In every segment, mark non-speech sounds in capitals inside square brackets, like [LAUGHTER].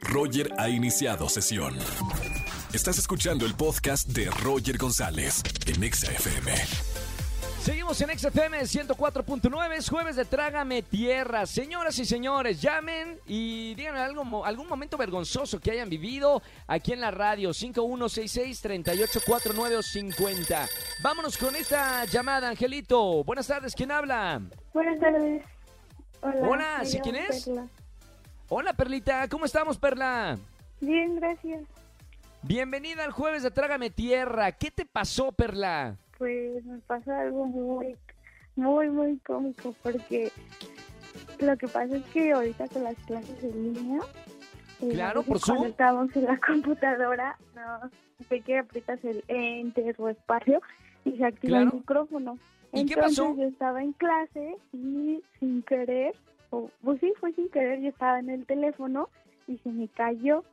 Roger ha iniciado sesión. Estás escuchando el podcast de Roger González en Exa FM. Seguimos en XFM 104.9, es jueves de Trágame Tierra. Señoras y señores, llamen y díganme algo, algún momento vergonzoso que hayan vivido aquí en la radio 5166-3849 o 50. Vámonos con esta llamada, Angelito. Buenas tardes, ¿quién habla? Buenas tardes. Hola. Hola, ¿sí quién es? Perla. Hola, Perlita, ¿cómo estamos, Perla? Bien, gracias. Bienvenida al jueves de Trágame Tierra. ¿Qué te pasó, Perla? Pues me pasó algo muy, muy, muy cómico porque lo que pasa es que ahorita con las clases en línea, eh, Claro, por Zoom. Cuando estábamos en la computadora, no sé que aprietas el enter o espacio y se activa Claro. el micrófono. ¿Y qué Entonces pasó? yo estaba en clase y sin querer, o pues sí, fue sin querer, yo estaba en el teléfono y se me cayó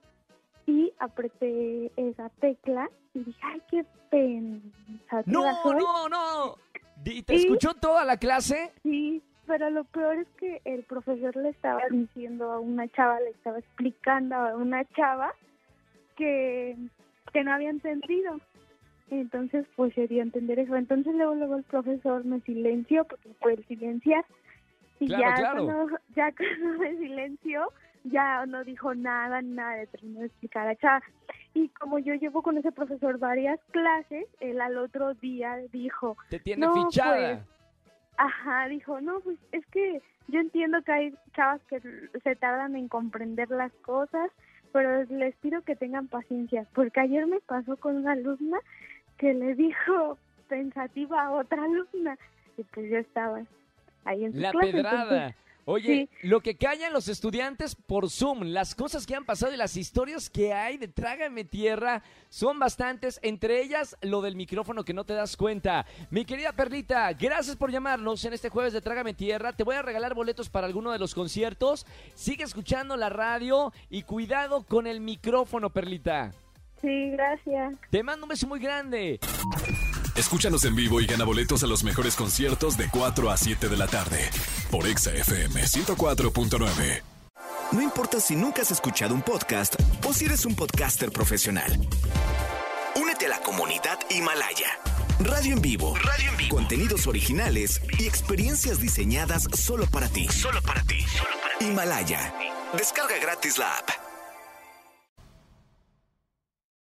y apreté esa tecla y dije, ay, qué pensativa No, soy". no, no. Di- ¿Te ¿Y? escuchó toda la clase? Sí, pero lo peor es que el profesor le estaba diciendo a una chava, le estaba explicando a una chava que, que no había entendido. Entonces, pues se dio a entender eso. Entonces, luego, luego el profesor me silenció porque fue el silenciar. Y Claro, ya, claro. Cuando, ya [LAUGHS] cuando me silenció, ya no dijo nada, nada, terminó de explicar a. Y como yo llevo con ese profesor varias clases, él al otro día dijo, Te tiene No, fichada. Ajá, dijo, no, pues es que yo entiendo que hay chavas que se tardan en comprender las cosas, pero les pido que tengan paciencia, porque ayer me pasó con una alumna que le dijo [LAUGHS] pensativa a otra alumna, y pues yo estaba ahí en su La clase, pedrada. entonces, Oye, lo que callan los estudiantes por Zoom, las cosas que han pasado y las historias que hay de Trágame Tierra son bastantes, entre ellas lo del micrófono que no te das cuenta. Mi querida Perlita, gracias por llamarnos en este jueves de Trágame Tierra. Te voy a regalar boletos para alguno de los conciertos. Sigue escuchando la radio y cuidado con el micrófono, Perlita. Sí, gracias. Te mando un beso muy grande. Escúchanos en vivo y gana boletos a los mejores conciertos de 4 a 7 de la tarde por Exa FM 104.9. No importa si nunca has escuchado un podcast o si eres un podcaster profesional. Únete a la comunidad Himalaya. Radio en vivo. Radio en vivo. Contenidos originales y experiencias diseñadas solo para ti. Solo para ti. Himalaya. Descarga gratis la app.